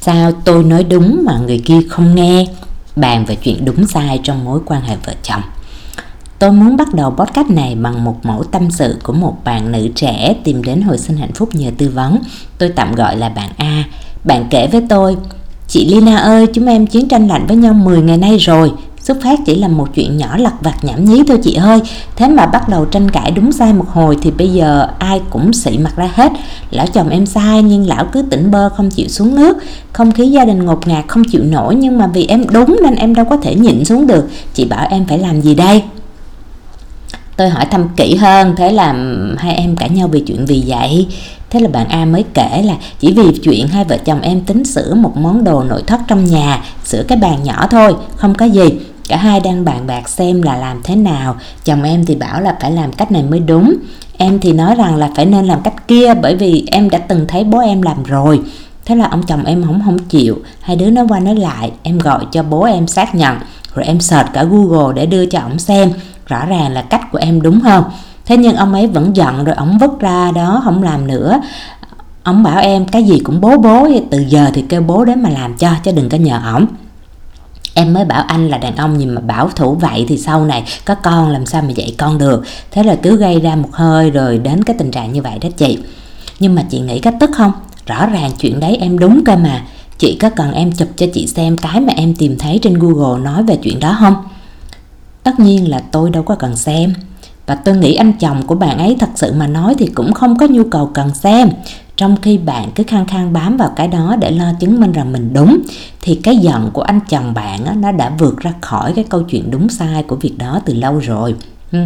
Sao tôi nói đúng mà người kia không nghe? Bàn về chuyện đúng sai trong mối quan hệ vợ chồng. Tôi muốn bắt đầu podcast này bằng một mẫu tâm sự của một bạn nữ trẻ tìm đến hồi sinh hạnh phúc nhờ tư vấn. Tôi tạm gọi là bạn A. Bạn kể với tôi, Chị Lina ơi, chúng em chiến tranh lạnh với nhau 10 ngày nay rồi. Xuất phát chỉ là một chuyện nhỏ lặt vặt nhảm nhí thôi chị ơi. Thế mà bắt đầu tranh cãi đúng sai một hồi Thì bây giờ ai cũng xị mặt ra hết. Lão chồng em sai, nhưng lão cứ tỉnh bơ không chịu xuống nước. Không khí gia đình ngột ngạt, không chịu nổi, Nhưng mà vì em đúng nên em đâu có thể nhịn xuống được. Chị bảo em phải làm gì đây? Tôi hỏi thăm kỹ hơn, thế là hai em cãi nhau vì chuyện gì vậy? Thế là bạn a mới kể là chỉ vì chuyện hai vợ chồng em tính sửa một món đồ nội thất trong nhà, sửa cái bàn nhỏ thôi, không có gì cả hai đang bàn bạc xem là làm thế nào. Chồng em thì bảo là phải làm cách này mới đúng. Em thì nói rằng là phải nên làm cách kia bởi vì em đã từng thấy bố em làm rồi. Thế là ông chồng em không không chịu. Hai đứa nói qua nói lại. Em gọi cho bố em xác nhận. Rồi em search cả google để đưa cho ông xem rõ ràng là cách của em đúng hơn thế nhưng ông ấy vẫn giận rồi ông vứt ra đó, không làm nữa. Ông bảo em, cái gì cũng bố bố, từ giờ thì kêu bố đến mà làm cho, chứ đừng có nhờ ổng em mới bảo anh là đàn ông nhưng mà bảo thủ vậy thì sau này có con làm sao mà dạy con được. Thế là cứ gây ra một hơi rồi đến cái tình trạng như vậy đó chị. Nhưng mà chị nghĩ cách tức không? Rõ ràng chuyện đấy em đúng cơ mà. Chị có cần em chụp cho chị xem cái mà em tìm thấy trên google nói về chuyện đó không? Tất nhiên là tôi đâu có cần xem. Và tôi nghĩ anh chồng của bạn ấy thật sự mà nói thì cũng không có nhu cầu cần xem trong khi bạn cứ khăng khăng bám vào cái đó để lo chứng minh rằng mình đúng thì cái giận của anh chồng bạn á, nó đã vượt ra khỏi cái câu chuyện đúng sai của việc đó từ lâu rồi. Ừ.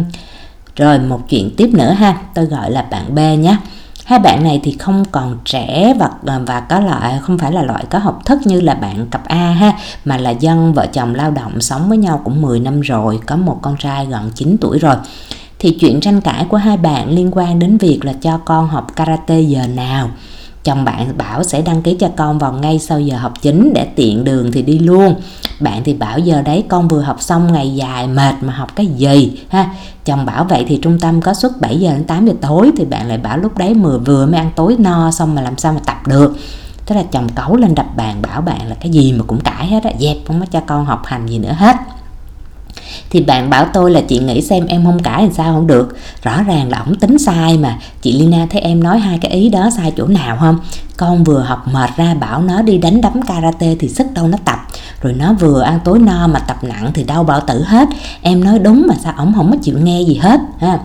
Rồi một chuyện tiếp nữa ha tôi gọi là bạn B nhé. Hai bạn này thì không còn trẻ và và có loại không phải là loại có học thức như là bạn cặp A ha mà là dân vợ chồng lao động sống với nhau cũng 10 năm rồi có một con trai gần 9 tuổi rồi thì chuyện tranh cãi của hai bạn liên quan đến việc là cho con học karate giờ nào. Chồng bạn bảo sẽ đăng ký cho con vào ngay sau giờ học chính để tiện đường thì đi luôn. Bạn thì bảo giờ đấy con vừa học xong ngày dài mệt mà học cái gì, ha? Chồng bảo vậy thì trung tâm có suốt 7 giờ đến 8 giờ tối thì bạn lại bảo lúc đấy vừa vừa mới ăn tối no xong mà làm sao mà tập được. Thế là chồng cấu lên đập bàn bảo bạn là cái gì mà cũng cãi hết á, dẹp không có cho con học hành gì nữa hết thì bạn bảo tôi là chị nghĩ xem em không cãi làm sao không được. Rõ ràng là ổng tính sai mà. Chị Lina thấy em nói hai cái ý đó sai chỗ nào không con vừa học mệt ra bảo nó đi đánh đấm karate thì sức đâu nó tập. Rồi nó vừa ăn tối no mà tập nặng thì đau bảo tử hết. Em nói đúng mà sao ổng không có chịu nghe gì hết, ha?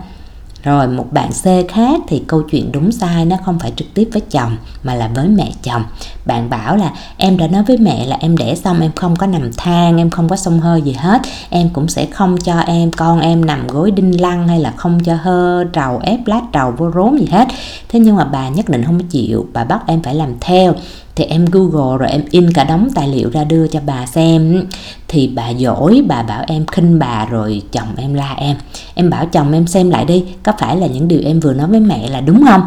Rồi một bạn C khác thì câu chuyện đúng sai nó không phải trực tiếp với chồng mà là với mẹ chồng. Bạn bảo là em đã nói với mẹ là em đẻ xong em không có nằm than, em không có xông hơi gì hết. Em cũng sẽ không cho em con em nằm gối đinh lăng hay là không cho hơ trầu ép lát trầu vô rốn gì hết. Thế nhưng mà bà nhất định không chịu, bà bắt em phải làm theo thì em google rồi em in cả đống tài liệu ra đưa cho bà xem. Thì bà dỗi bà bảo em khinh bà rồi chồng em la em. Em bảo chồng em xem lại đi có phải là những điều em vừa nói với mẹ là đúng không?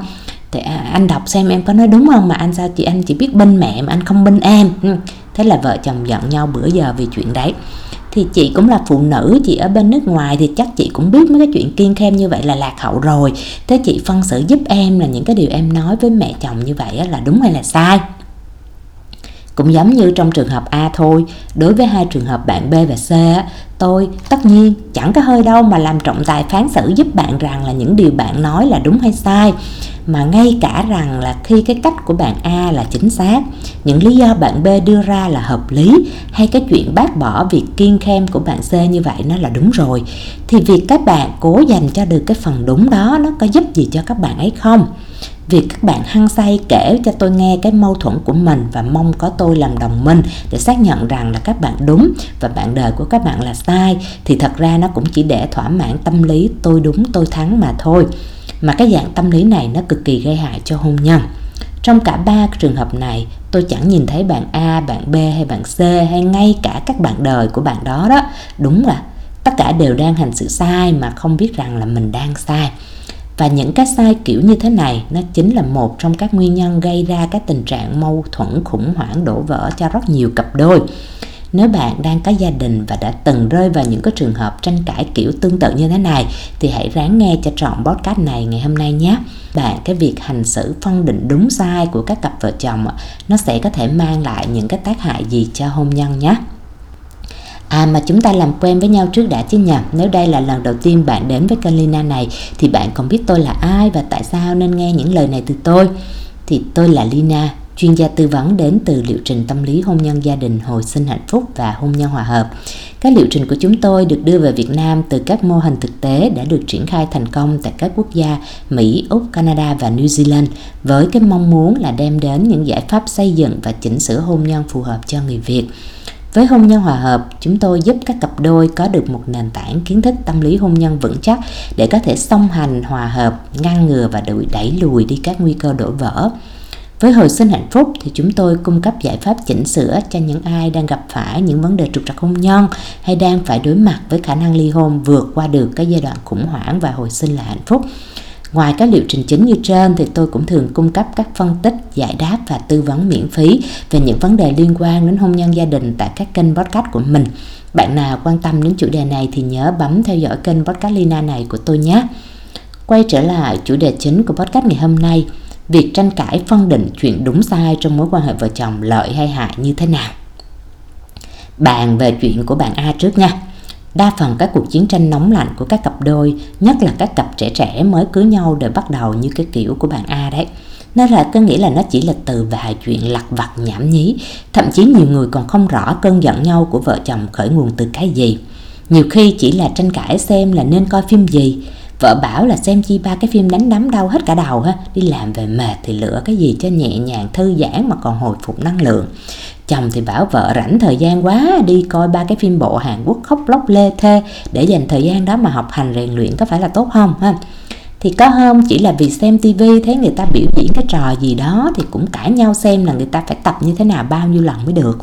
Thì à, anh đọc xem em có nói đúng không mà anh sao chị anh chỉ biết bên mẹ mà anh không bên em. Ừ, thế là vợ chồng giận nhau bữa giờ vì chuyện đấy. Thì chị cũng là phụ nữ chị ở bên nước ngoài thì chắc chị cũng biết mấy cái chuyện kiên khem như vậy là lạc hậu rồi. Thế chị phân xử giúp em là những cái điều em nói với mẹ chồng như vậy là đúng hay là sai? Cũng giống như trong trường hợp A thôi, đối với hai trường hợp bạn B và C, tôi tất nhiên chẳng có hơi đâu mà làm trọng tài phán xử giúp bạn rằng là những điều bạn nói là đúng hay sai, mà ngay cả rằng là khi cái cách của bạn A là chính xác, những lý do bạn B đưa ra là hợp lý hay cái chuyện bác bỏ việc kiên khem của bạn C như vậy nó là đúng rồi, thì việc các bạn cố dành cho được cái phần đúng đó nó có giúp gì cho các bạn ấy không? Việc các bạn hăng say kể cho tôi nghe cái mâu thuẫn của mình và mong có tôi làm đồng minh để xác nhận rằng là các bạn đúng và bạn đời của các bạn là sai thì thật ra nó cũng chỉ để thỏa mãn tâm lý tôi đúng tôi thắng mà thôi. Mà cái dạng tâm lý này nó cực kỳ gây hại cho hôn nhân. Trong cả ba trường hợp này, tôi chẳng nhìn thấy bạn A, bạn B hay bạn C hay ngay cả các bạn đời của bạn đó đó. Đúng là tất cả đều đang hành sự sai mà không biết rằng là mình đang sai và những cái sai kiểu như thế này nó chính là một trong các nguyên nhân gây ra cái tình trạng mâu thuẫn khủng hoảng đổ vỡ cho rất nhiều cặp đôi nếu bạn đang có gia đình và đã từng rơi vào những cái trường hợp tranh cãi kiểu tương tự như thế này, thì hãy ráng nghe cho trọn podcast này ngày hôm nay nhé. Bạn, cái việc hành xử phân định đúng sai của các cặp vợ chồng nó sẽ có thể mang lại những cái tác hại gì cho hôn nhân nhé. À mà chúng ta làm quen với nhau trước đã chứ nhỉ Nếu đây là lần đầu tiên bạn đến với kênh Lina này, Thì bạn còn biết tôi là ai và tại sao nên nghe những lời này từ tôi. Thì tôi là Lina chuyên gia tư vấn đến từ liệu trình tâm lý hôn nhân gia đình hồi sinh hạnh phúc và hôn nhân hòa hợp. Các liệu trình của chúng tôi được đưa về Việt Nam từ các mô hình thực tế đã được triển khai thành công tại các quốc gia Mỹ, Úc, Canada và New Zealand với cái mong muốn là đem đến những giải pháp xây dựng và chỉnh sửa hôn nhân phù hợp cho người Việt. Với hôn nhân hòa hợp, chúng tôi giúp các cặp đôi có được một nền tảng kiến thức tâm lý hôn nhân vững chắc để có thể song hành hòa hợp, ngăn ngừa và đẩy lùi đi các nguy cơ đổ vỡ. Với hồi sinh hạnh phúc thì chúng tôi cung cấp giải pháp chỉnh sửa cho những ai đang gặp phải những vấn đề trục trặc hôn nhân hay đang phải đối mặt với khả năng ly hôn vượt qua được cái giai đoạn khủng hoảng và hồi sinh là hạnh phúc. Ngoài các liệu trình chính như trên thì tôi cũng thường cung cấp các phân tích, giải đáp và tư vấn miễn phí về những vấn đề liên quan đến hôn nhân gia đình tại các kênh podcast của mình. Bạn nào quan tâm đến chủ đề này thì nhớ bấm theo dõi kênh podcast Lina này của tôi nhé. Quay trở lại chủ đề chính của podcast ngày hôm nay – việc tranh cãi, phân định chuyện đúng sai trong mối quan hệ vợ chồng lợi hay hại như thế nào? Bàn về chuyện của bạn A trước nha. Đa phần các cuộc chiến tranh nóng lạnh của các cặp đôi, nhất là các cặp trẻ trẻ mới cưới nhau đều bắt đầu như cái kiểu của bạn A đấy. Nó là có nghĩa là nó chỉ là từ vài chuyện lặt vặt, nhảm nhí. Thậm chí nhiều người còn không rõ cơn giận nhau của vợ chồng khởi nguồn từ cái gì. Nhiều khi chỉ là tranh cãi xem là nên coi phim gì vợ bảo là xem chi ba cái phim đánh đấm đau hết cả đầu ha. Đi làm về mệt thì lựa cái gì cho nhẹ nhàng, thư giãn mà còn hồi phục năng lượng. Chồng thì bảo vợ rảnh thời gian quá, đi coi ba cái phim bộ Hàn Quốc khóc lóc lê thê. Để dành thời gian đó mà học hành, rèn luyện có phải là tốt không ha? Thì có hôm chỉ là vì xem tivi thấy người ta biểu diễn cái trò gì đó thì cũng cãi nhau xem là người ta phải tập như thế nào bao nhiêu lần mới được.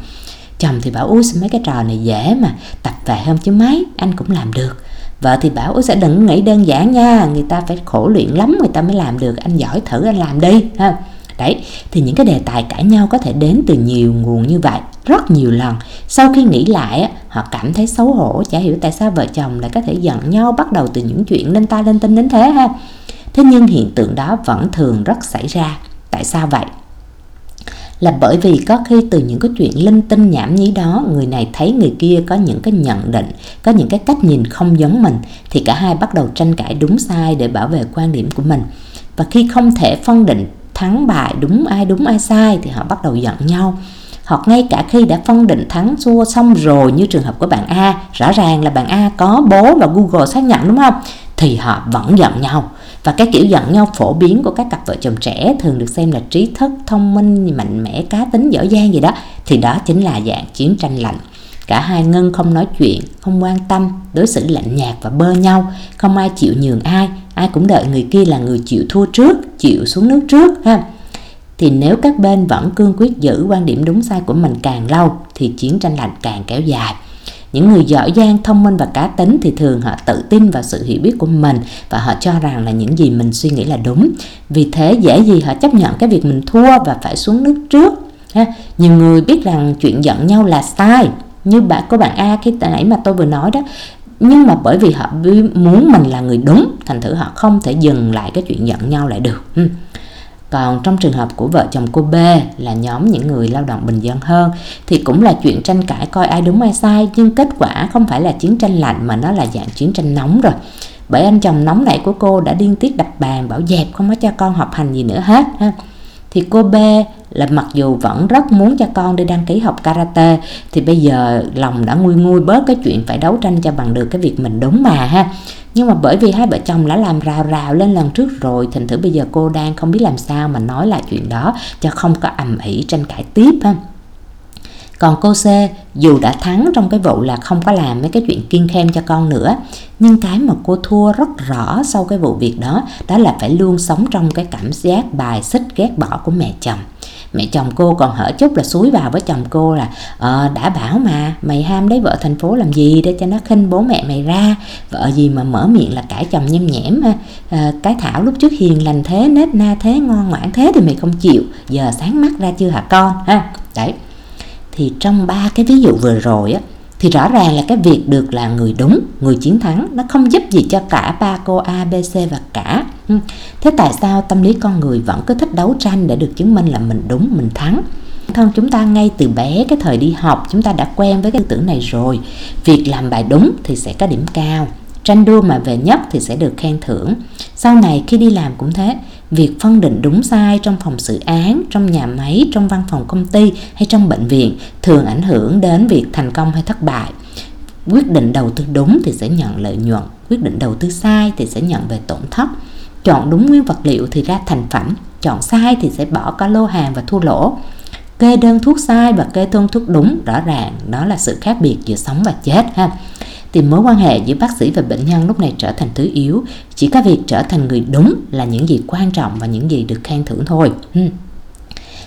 Chồng thì bảo, ui mấy cái trò này dễ mà, tập vài hôm chứ mấy, anh cũng làm được vợ thì bảo ôi sẽ đừng nghĩ đơn giản nha, người ta phải khổ luyện lắm, người ta mới làm được. Anh giỏi thử, anh làm đi. Ha. Đấy, thì những cái đề tài cãi nhau có thể đến từ nhiều nguồn như vậy, rất nhiều lần. Sau khi nghĩ lại họ cảm thấy xấu hổ, chả hiểu tại sao vợ chồng lại có thể giận nhau, bắt đầu từ những chuyện lên ta lên tinh đến thế ha. Thế nhưng hiện tượng đó vẫn thường rất xảy ra. Tại sao vậy? Là bởi vì có khi từ những cái chuyện linh tinh nhảm nhí đó, người này thấy người kia có những cái nhận định, có những cái cách nhìn không giống mình, thì cả hai bắt đầu tranh cãi đúng sai để bảo vệ quan điểm của mình. Và khi không thể phân định thắng bại đúng ai đúng ai sai thì họ bắt đầu giận nhau. Hoặc ngay cả khi đã phân định thắng xua xong rồi như trường hợp của bạn A, rõ ràng là bạn A có bố và Google xác nhận, đúng không? Thì họ vẫn giận nhau và cái kiểu giận nhau phổ biến của các cặp vợ chồng trẻ thường được xem là trí thức, thông minh, mạnh mẽ, cá tính dở dang gì đó, thì đó chính là dạng chiến tranh lạnh. Cả hai ngân không nói chuyện, không quan tâm, đối xử lạnh nhạt và bơ nhau, không ai chịu nhường ai ai cũng đợi người kia là người chịu thua trước, chịu xuống nước trước, ha. Thì nếu các bên vẫn cương quyết giữ quan điểm đúng sai của mình càng lâu, thì chiến tranh lạnh càng kéo dài những người giỏi giang, thông minh và cá tính thì thường họ tự tin vào sự hiểu biết của mình và họ cho rằng là những gì mình suy nghĩ là đúng. Vì thế, dễ gì họ chấp nhận cái việc mình thua và phải xuống nước trước, ha. nhiều người biết rằng chuyện giận nhau là sai, như bạn của bạn A khi nãy mà tôi vừa nói đó. Nhưng mà bởi vì họ muốn mình là người đúng, thành thử họ không thể dừng lại cái chuyện giận nhau lại được còn trong trường hợp của vợ chồng cô B là nhóm những người lao động bình dân hơn, thì cũng là chuyện tranh cãi coi ai đúng ai sai, nhưng kết quả không phải là chiến tranh lạnh mà nó là dạng chiến tranh nóng rồi. Bởi anh chồng nóng nảy của cô đã điên tiết đập bàn, bảo dẹp, không có cho con học hành gì nữa hết, ha thì cô B là mặc dù vẫn rất muốn cho con đi đăng ký học karate, thì bây giờ lòng đã nguôi nguôi bớt cái chuyện phải đấu tranh cho bằng được cái việc mình đúng mà ha. Nhưng mà bởi vì hai vợ chồng đã làm rào rào lên lần trước rồi, thành thử bây giờ cô đang không biết làm sao mà nói lại chuyện đó cho không có ầm ĩ tranh cãi tiếp ha còn cô C dù đã thắng trong cái vụ là không có làm mấy cái chuyện kiên khem cho con nữa nhưng cái mà cô thua rất rõ sau cái vụ việc đó đó là phải luôn sống trong cái cảm giác bài xích ghét bỏ của mẹ chồng. Mẹ chồng cô còn hở chút là suối vào với chồng cô là ờ, đã bảo mà mày ham lấy vợ thành phố làm gì để cho nó khinh bố mẹ mày ra? Vợ gì mà mở miệng là cãi chồng nhem nhẽm à, cái thảo lúc trước hiền lành thế nết na thế ngoan ngoãn thế thì mày không chịu. Giờ sáng mắt ra chưa hả con? Ha đấy thì trong ba cái ví dụ vừa rồi á thì rõ ràng là cái việc được là người đúng, người chiến thắng nó không giúp gì cho cả ba cô A, B, C và cả. Ừ. Thế tại sao tâm lý con người vẫn cứ thích đấu tranh để được chứng minh là mình đúng, mình thắng? thân chúng ta ngay từ bé cái thời đi học chúng ta đã quen với cái tư tưởng này rồi việc làm bài đúng thì sẽ có điểm cao tranh đua mà về nhất thì sẽ được khen thưởng sau này khi đi làm cũng thế việc phân định đúng sai trong phòng xử án, trong nhà máy, trong văn phòng công ty hay trong bệnh viện thường ảnh hưởng đến việc thành công hay thất bại. Quyết định đầu tư đúng thì sẽ nhận lợi nhuận, quyết định đầu tư sai thì sẽ nhận về tổn thất. Chọn đúng nguyên vật liệu thì ra thành phẩm, chọn sai thì sẽ bỏ cả lô hàng và thua lỗ. Kê đơn thuốc sai và kê đơn thuốc đúng, rõ ràng đó là sự khác biệt giữa sống và chết ha thì mối quan hệ giữa bác sĩ và bệnh nhân lúc này trở thành thứ yếu. Chỉ có việc trở thành người đúng là những gì quan trọng và những gì được khen thưởng thôi.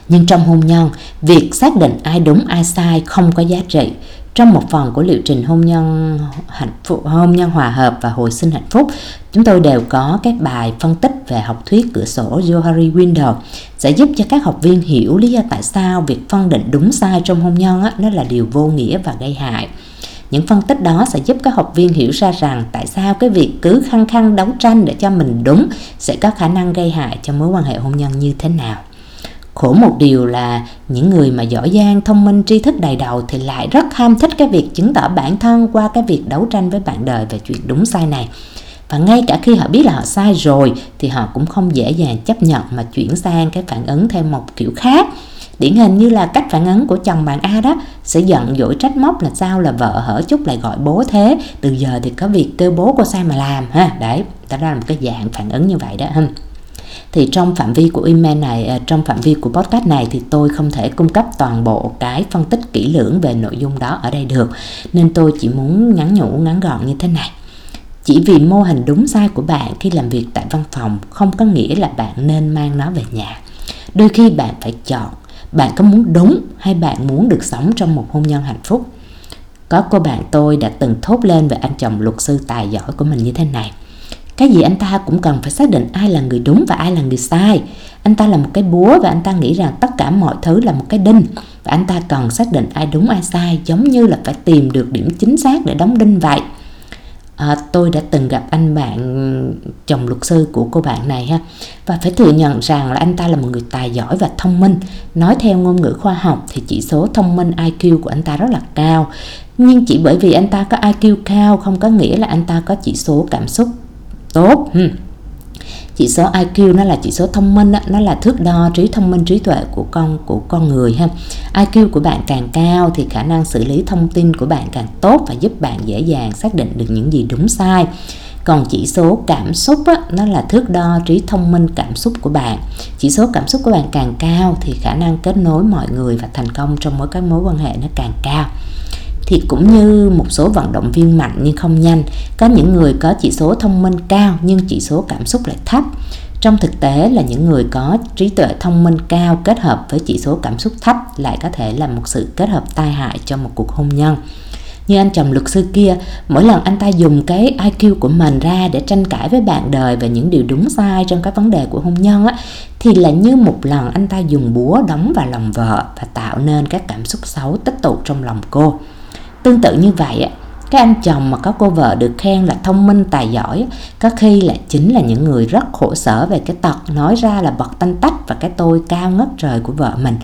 Nhưng trong hôn nhân việc xác định ai đúng ai sai không có giá trị. Trong một phần của liệu trình hôn nhân hạnh phúc hôn nhân hòa hợp và hồi sinh hạnh phúc chúng tôi đều có các bài phân tích về học thuyết cửa sổ Johari Window sẽ giúp cho các học viên hiểu lý do tại sao việc phân định đúng sai trong hôn nhân á, nó là điều vô nghĩa và gây hại những phân tích đó sẽ giúp các học viên hiểu ra rằng tại sao cái việc cứ khăng khăng đấu tranh để cho mình đúng sẽ có khả năng gây hại cho mối quan hệ hôn nhân như thế nào. Khổ một điều là những người mà giỏi giang, thông minh, tri thức đầy đầu thì lại rất ham thích cái việc chứng tỏ bản thân qua cái việc đấu tranh với bạn đời về chuyện đúng sai này. Và ngay cả khi họ biết là họ sai rồi thì họ cũng không dễ dàng chấp nhận mà chuyển sang cái phản ứng theo một kiểu khác điển hình như là cách phản ứng của chồng bạn A đó, sẽ giận dỗi trách móc là sao là vợ hở chút lại gọi bố thế. Từ giờ thì có việc kêu bố cô sai mà làm, ha. Đấy, ta ra là một cái dạng phản ứng như vậy đó ha thì trong phạm vi của email này à, trong phạm vi của podcast này thì tôi không thể cung cấp toàn bộ cái phân tích kỹ lưỡng về nội dung đó ở đây được. Nên tôi chỉ muốn ngắn nhủ, ngắn gọn như thế này. Chỉ vì mô hình đúng sai của bạn khi làm việc tại văn phòng không có nghĩa là bạn nên mang nó về nhà. Đôi khi bạn phải chọn bạn có muốn đúng hay bạn muốn được sống trong một hôn nhân hạnh phúc? Có cô bạn tôi đã từng thốt lên về anh chồng luật sư tài giỏi của mình như thế này. Cái gì anh ta cũng cần phải xác định ai là người đúng và ai là người sai. Anh ta là một cái búa và anh ta nghĩ rằng tất cả mọi thứ là một cái đinh. Và anh ta cần xác định ai đúng ai sai, giống như là phải tìm được điểm chính xác để đóng đinh vậy à, tôi đã từng gặp anh bạn chồng luật sư của cô bạn này ha. Và phải thừa nhận rằng là anh ta là một người tài giỏi và thông minh. Nói theo ngôn ngữ khoa học thì chỉ số thông minh IQ của anh ta rất là cao. Nhưng chỉ bởi vì anh ta có IQ cao không có nghĩa là anh ta có chỉ số cảm xúc tốt. Hmm chỉ số IQ nó là chỉ số thông minh nó là thước đo trí thông minh trí tuệ của con của con người ha. IQ của bạn càng cao thì khả năng xử lý thông tin của bạn càng tốt và giúp bạn dễ dàng xác định được những gì đúng sai. Còn chỉ số cảm xúc á, nó là thước đo trí thông minh cảm xúc của bạn. Chỉ số cảm xúc của bạn càng cao thì khả năng kết nối mọi người và thành công trong mỗi các mối quan hệ nó càng cao thì cũng như một số vận động viên mạnh nhưng không nhanh. Có những người có chỉ số thông minh cao nhưng chỉ số cảm xúc lại thấp. Trong thực tế là những người có trí tuệ thông minh cao kết hợp với chỉ số cảm xúc thấp lại có thể là một sự kết hợp tai hại cho một cuộc hôn nhân. Như anh chồng luật sư kia, mỗi lần anh ta dùng cái IQ của mình ra để tranh cãi với bạn đời về những điều đúng sai trong các vấn đề của hôn nhân á, thì là như một lần anh ta dùng búa đóng vào lòng vợ và tạo nên các cảm xúc xấu tích tụ trong lòng cô. Tương tự như vậy, các anh chồng mà có cô vợ được khen là thông minh tài giỏi có khi là chính là những người rất khổ sở về cái tật nói ra là bật tanh tách và cái tôi cao ngất trời của vợ mình.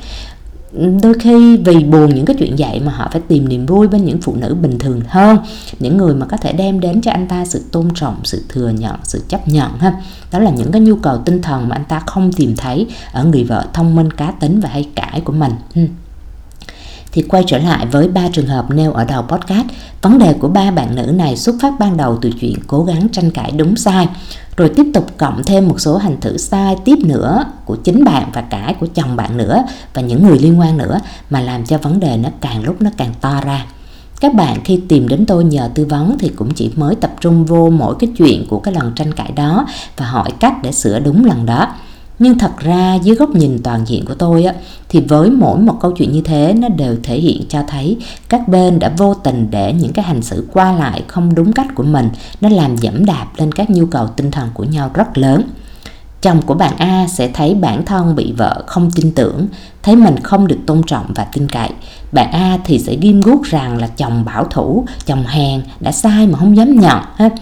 Đôi khi vì buồn những cái chuyện vậy mà họ phải tìm niềm vui bên những phụ nữ bình thường hơn những người mà có thể đem đến cho anh ta sự tôn trọng sự thừa nhận sự chấp nhận ha. Đó là những cái nhu cầu tinh thần mà anh ta không tìm thấy ở người vợ thông minh cá tính và hay cãi của mình. Ừ thì quay trở lại với ba trường hợp nêu ở đầu podcast, vấn đề của ba bạn nữ này xuất phát ban đầu từ chuyện cố gắng tranh cãi đúng sai, rồi tiếp tục cộng thêm một số hành thử sai tiếp nữa của chính bạn và cả của chồng bạn nữa và những người liên quan nữa mà làm cho vấn đề nó càng lúc nó càng to ra. Các bạn khi tìm đến tôi nhờ tư vấn thì cũng chỉ mới tập trung vô mỗi cái chuyện của cái lần tranh cãi đó và hỏi cách để sửa đúng lần đó nhưng thật ra dưới góc nhìn toàn diện của tôi á thì với mỗi một câu chuyện như thế nó đều thể hiện cho thấy các bên đã vô tình để những cái hành xử qua lại không đúng cách của mình nó làm dẫm đạp lên các nhu cầu tinh thần của nhau rất lớn chồng của bạn A sẽ thấy bản thân bị vợ không tin tưởng, thấy mình không được tôn trọng và tin cậy. Bạn A thì sẽ ghim guốc rằng là chồng bảo thủ, chồng hèn, đã sai mà không dám nhận hết.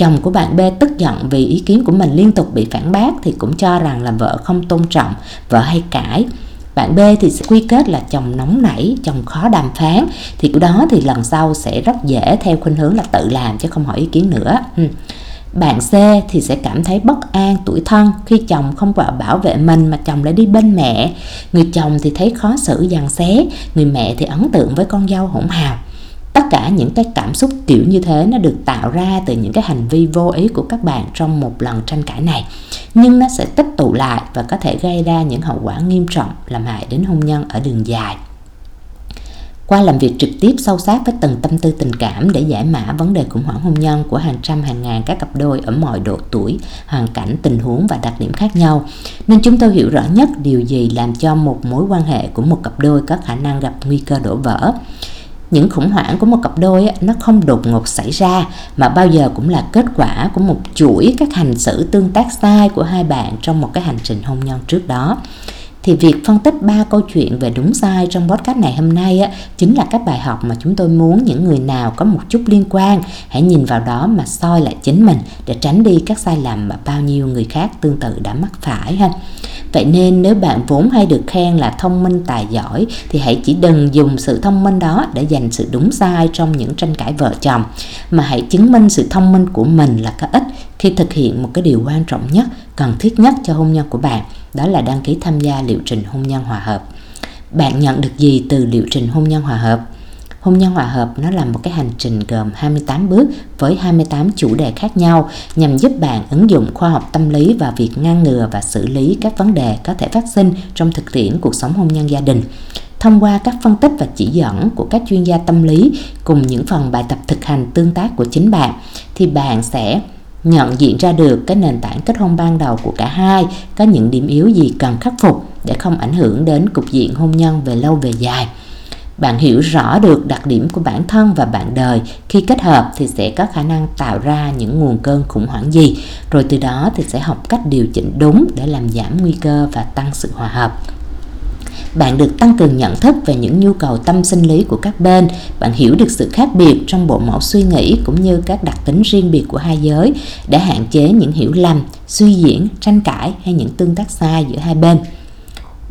Chồng của bạn B tức giận vì ý kiến của mình liên tục bị phản bác thì cũng cho rằng là vợ không tôn trọng, vợ hay cãi. Bạn B thì sẽ quy kết là chồng nóng nảy, chồng khó đàm phán thì cái đó thì lần sau sẽ rất dễ theo khuynh hướng là tự làm chứ không hỏi ý kiến nữa. Ừ. Bạn C thì sẽ cảm thấy bất an, tuổi thân khi chồng không vợ bảo vệ mình mà chồng lại đi bên mẹ. Người chồng thì thấy khó xử dằn xé, người mẹ thì ấn tượng với con dâu hỗn hào. Tất cả những cái cảm xúc kiểu như thế nó được tạo ra từ những cái hành vi vô ý của các bạn trong một lần tranh cãi này. Nhưng nó sẽ tích tụ lại và có thể gây ra những hậu quả nghiêm trọng làm hại đến hôn nhân ở đường dài qua làm việc trực tiếp sâu sát với từng tâm tư tình cảm để giải mã vấn đề khủng hoảng hôn nhân của hàng trăm hàng ngàn các cặp đôi ở mọi độ tuổi, hoàn cảnh, tình huống và đặc điểm khác nhau. Nên chúng tôi hiểu rõ nhất điều gì làm cho một mối quan hệ của một cặp đôi có khả năng gặp nguy cơ đổ vỡ những khủng hoảng của một cặp đôi nó không đột ngột xảy ra, mà bao giờ cũng là kết quả của một chuỗi các hành xử tương tác sai của hai bạn trong một cái hành trình hôn nhân trước đó thì việc phân tích ba câu chuyện về đúng sai trong podcast này hôm nay á, chính là các bài học mà chúng tôi muốn những người nào có một chút liên quan hãy nhìn vào đó mà soi lại chính mình để tránh đi các sai lầm mà bao nhiêu người khác tương tự đã mắc phải ha. Vậy nên nếu bạn vốn hay được khen là thông minh tài giỏi thì hãy chỉ đừng dùng sự thông minh đó để dành sự đúng sai trong những tranh cãi vợ chồng mà hãy chứng minh sự thông minh của mình là có ích khi thực hiện một cái điều quan trọng nhất, cần thiết nhất cho hôn nhân của bạn, đó là đăng ký tham gia liệu trình hôn nhân hòa hợp. Bạn nhận được gì từ liệu trình hôn nhân hòa hợp? Hôn nhân hòa hợp nó là một cái hành trình gồm 28 bước với 28 chủ đề khác nhau nhằm giúp bạn ứng dụng khoa học tâm lý vào việc ngăn ngừa và xử lý các vấn đề có thể phát sinh trong thực tiễn cuộc sống hôn nhân gia đình. Thông qua các phân tích và chỉ dẫn của các chuyên gia tâm lý cùng những phần bài tập thực hành tương tác của chính bạn, thì bạn sẽ nhận diện ra được cái nền tảng kết hôn ban đầu của cả hai, có những điểm yếu gì cần khắc phục để không ảnh hưởng đến cục diện hôn nhân về lâu về dài. Bạn hiểu rõ được đặc điểm của bản thân và bạn đời, khi kết hợp thì sẽ có khả năng tạo ra những nguồn cơn khủng hoảng gì, rồi từ đó thì sẽ học cách điều chỉnh đúng để làm giảm nguy cơ và tăng sự hòa hợp bạn được tăng cường nhận thức về những nhu cầu tâm sinh lý của các bên. Bạn hiểu được sự khác biệt trong bộ mẫu suy nghĩ cũng như các đặc tính riêng biệt của hai giới để hạn chế những hiểu lầm, suy diễn, tranh cãi hay những tương tác sai giữa hai bên.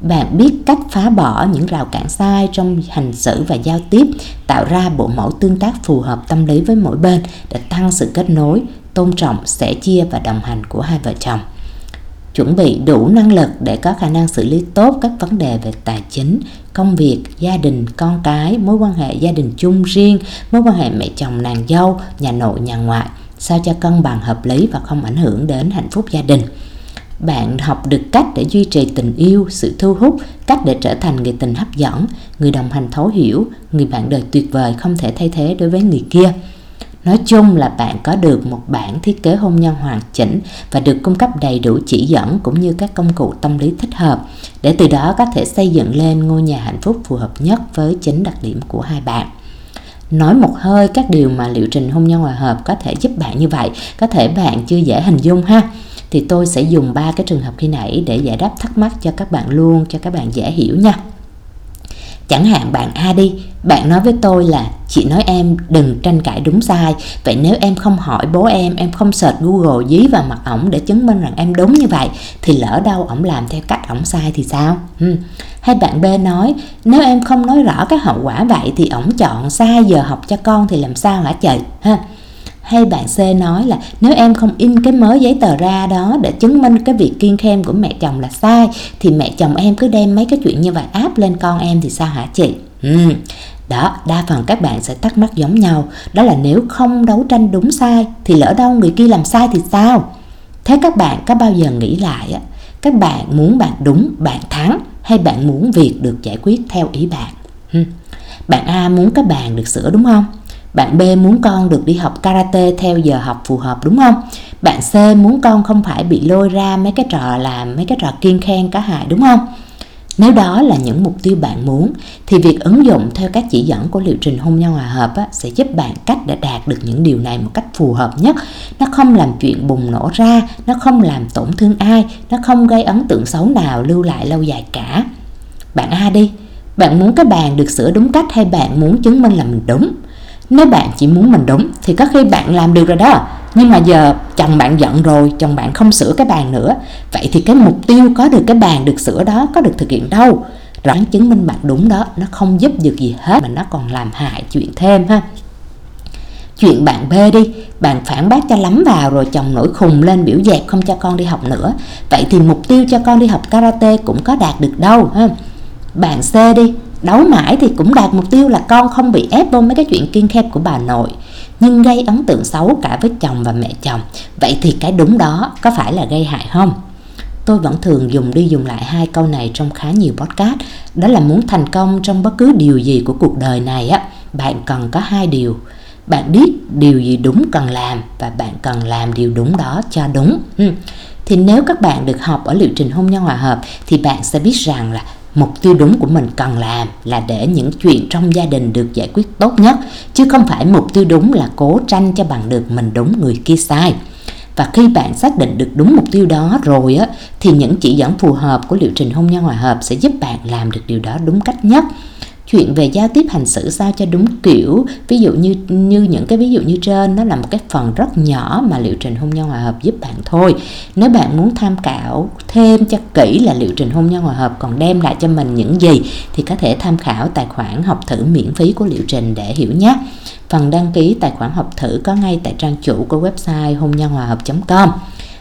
Bạn biết cách phá bỏ những rào cản sai trong hành xử và giao tiếp, tạo ra bộ mẫu tương tác phù hợp tâm lý với mỗi bên để tăng sự kết nối, tôn trọng, sẻ chia và đồng hành của hai vợ chồng chuẩn bị đủ năng lực để có khả năng xử lý tốt các vấn đề về tài chính, công việc, gia đình, con cái, mối quan hệ gia đình chung riêng, mối quan hệ mẹ chồng nàng dâu, nhà nội nhà ngoại, sao cho cân bằng hợp lý và không ảnh hưởng đến hạnh phúc gia đình. Bạn học được cách để duy trì tình yêu, sự thu hút, cách để trở thành người tình hấp dẫn, người đồng hành thấu hiểu, người bạn đời tuyệt vời không thể thay thế đối với người kia Nói chung là bạn có được một bản thiết kế hôn nhân hoàn chỉnh và được cung cấp đầy đủ chỉ dẫn cũng như các công cụ tâm lý thích hợp. Để từ đó có thể xây dựng lên ngôi nhà hạnh phúc phù hợp nhất với chính đặc điểm của hai bạn. Nói một hơi các điều mà liệu trình hôn nhân hòa hợp có thể giúp bạn như vậy, có thể bạn chưa dễ hình dung ha. Thì tôi sẽ dùng ba cái trường hợp khi nãy để giải đáp thắc mắc cho các bạn luôn cho các bạn dễ hiểu nha chẳng hạn bạn A đi bạn nói với tôi là, chị nói em đừng tranh cãi đúng sai vậy nếu em không hỏi bố em em không search google dí vào mặt ổng để chứng minh rằng em đúng như vậy, thì lỡ đâu ổng làm theo cách ổng sai thì sao ừ. hay bạn b nói, nếu em không nói rõ cái hậu quả vậy thì ổng chọn sai giờ học cho con thì làm sao hả chị? ha hay bạn C nói là nếu em không in cái mới giấy tờ ra đó để chứng minh cái việc kiên khem của mẹ chồng là sai thì mẹ chồng em cứ đem mấy cái chuyện như vậy áp lên con em thì sao hả chị? Ừ. Đó, đa phần các bạn sẽ thắc mắc giống nhau Đó là nếu không đấu tranh đúng sai Thì lỡ đâu người kia làm sai thì sao Thế các bạn có bao giờ nghĩ lại Các bạn muốn bạn đúng, bạn thắng Hay bạn muốn việc được giải quyết theo ý bạn Bạn A muốn các bạn được sửa đúng không bạn B muốn con được đi học karate theo giờ học phù hợp đúng không? Bạn C muốn con không phải bị lôi ra mấy cái trò làm mấy cái trò kiên khen cả hại đúng không? Nếu đó là những mục tiêu bạn muốn thì việc ứng dụng theo các chỉ dẫn của liệu trình hôn nhân hòa hợp á, sẽ giúp bạn cách để đạt được những điều này một cách phù hợp nhất. Nó không làm chuyện bùng nổ ra, nó không làm tổn thương ai, nó không gây ấn tượng xấu nào lưu lại lâu dài cả. Bạn A đi, bạn muốn cái bàn được sửa đúng cách hay bạn muốn chứng minh là mình đúng? Nếu bạn chỉ muốn mình đúng, thì có khi bạn làm được rồi đó. Nhưng mà giờ chồng bạn giận rồi, chồng bạn không sửa cái bàn nữa. Vậy thì cái mục tiêu có được cái bàn được sửa đó, có được thực hiện đâu? Rõ chứng minh bạn đúng đó, nó không giúp được gì hết, mà nó còn làm hại chuyện thêm ha. Chuyện bạn B đi, bạn phản bác cho lắm vào rồi chồng nổi khùng lên biểu dẹp không cho con đi học nữa. Vậy thì mục tiêu cho con đi học karate cũng có đạt được đâu ha. Bạn C đi đấu mãi thì cũng đạt mục tiêu là con không bị ép vô mấy cái chuyện kiên khép của bà nội, nhưng gây ấn tượng xấu cả với chồng và mẹ chồng. Vậy thì cái đúng đó có phải là gây hại không? Tôi vẫn thường dùng đi dùng lại hai câu này trong khá nhiều podcast. Đó là muốn thành công trong bất cứ điều gì của cuộc đời này á, bạn cần có hai điều. Bạn biết điều gì đúng cần làm và bạn cần làm điều đúng đó cho đúng. Ừ. thì nếu các bạn được học ở liệu trình hôn nhân hòa hợp thì bạn sẽ biết rằng là mục tiêu đúng của mình cần làm là để những chuyện trong gia đình được giải quyết tốt nhất, chứ không phải mục tiêu đúng là cố tranh cho bằng được mình đúng người kia sai. Và khi bạn xác định được đúng mục tiêu đó rồi á, thì những chỉ dẫn phù hợp của liệu trình hôn nhân hòa hợp sẽ giúp bạn làm được điều đó đúng cách nhất chuyện về giao tiếp hành xử sao cho đúng kiểu. Ví dụ như như những cái ví dụ như trên, nó là một cái phần rất nhỏ mà liệu trình hôn nhân hòa hợp giúp bạn thôi. Nếu bạn muốn tham khảo thêm cho kỹ là liệu trình hôn nhân hòa hợp còn đem lại cho mình những gì, thì có thể tham khảo tài khoản học thử miễn phí của liệu trình để hiểu nhé. Phần đăng ký tài khoản học thử có ngay tại trang chủ của website hôn nhân hòa hợp com.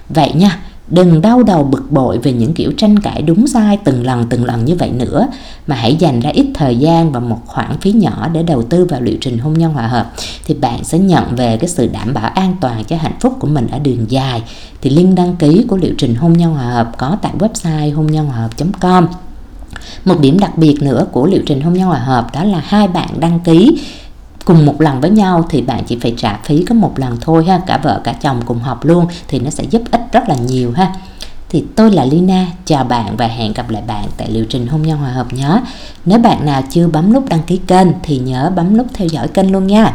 Vậy nha đừng đau đầu bực bội về những kiểu tranh cãi đúng sai từng lần từng lần như vậy nữa, mà hãy dành ra ít thời gian và một khoản phí nhỏ để đầu tư vào liệu trình hôn nhân hòa hợp. Thì bạn sẽ nhận về cái sự đảm bảo an toàn cho hạnh phúc của mình ở đường dài. Thì link đăng ký của liệu trình hôn nhân hòa hợp có tại website hôn nhân hòa hợp com. Một điểm đặc biệt nữa của liệu trình hôn nhân hòa hợp đó là hai bạn đăng ký cùng một lần với nhau thì bạn chỉ phải trả phí có một lần thôi ha cả vợ cả chồng cùng học luôn thì nó sẽ giúp ích rất là nhiều ha thì tôi là Lina, chào bạn và hẹn gặp lại bạn tại liệu trình hôn nhân hòa hợp nhé. Nếu bạn nào chưa bấm nút đăng ký kênh thì nhớ bấm nút theo dõi kênh luôn nha.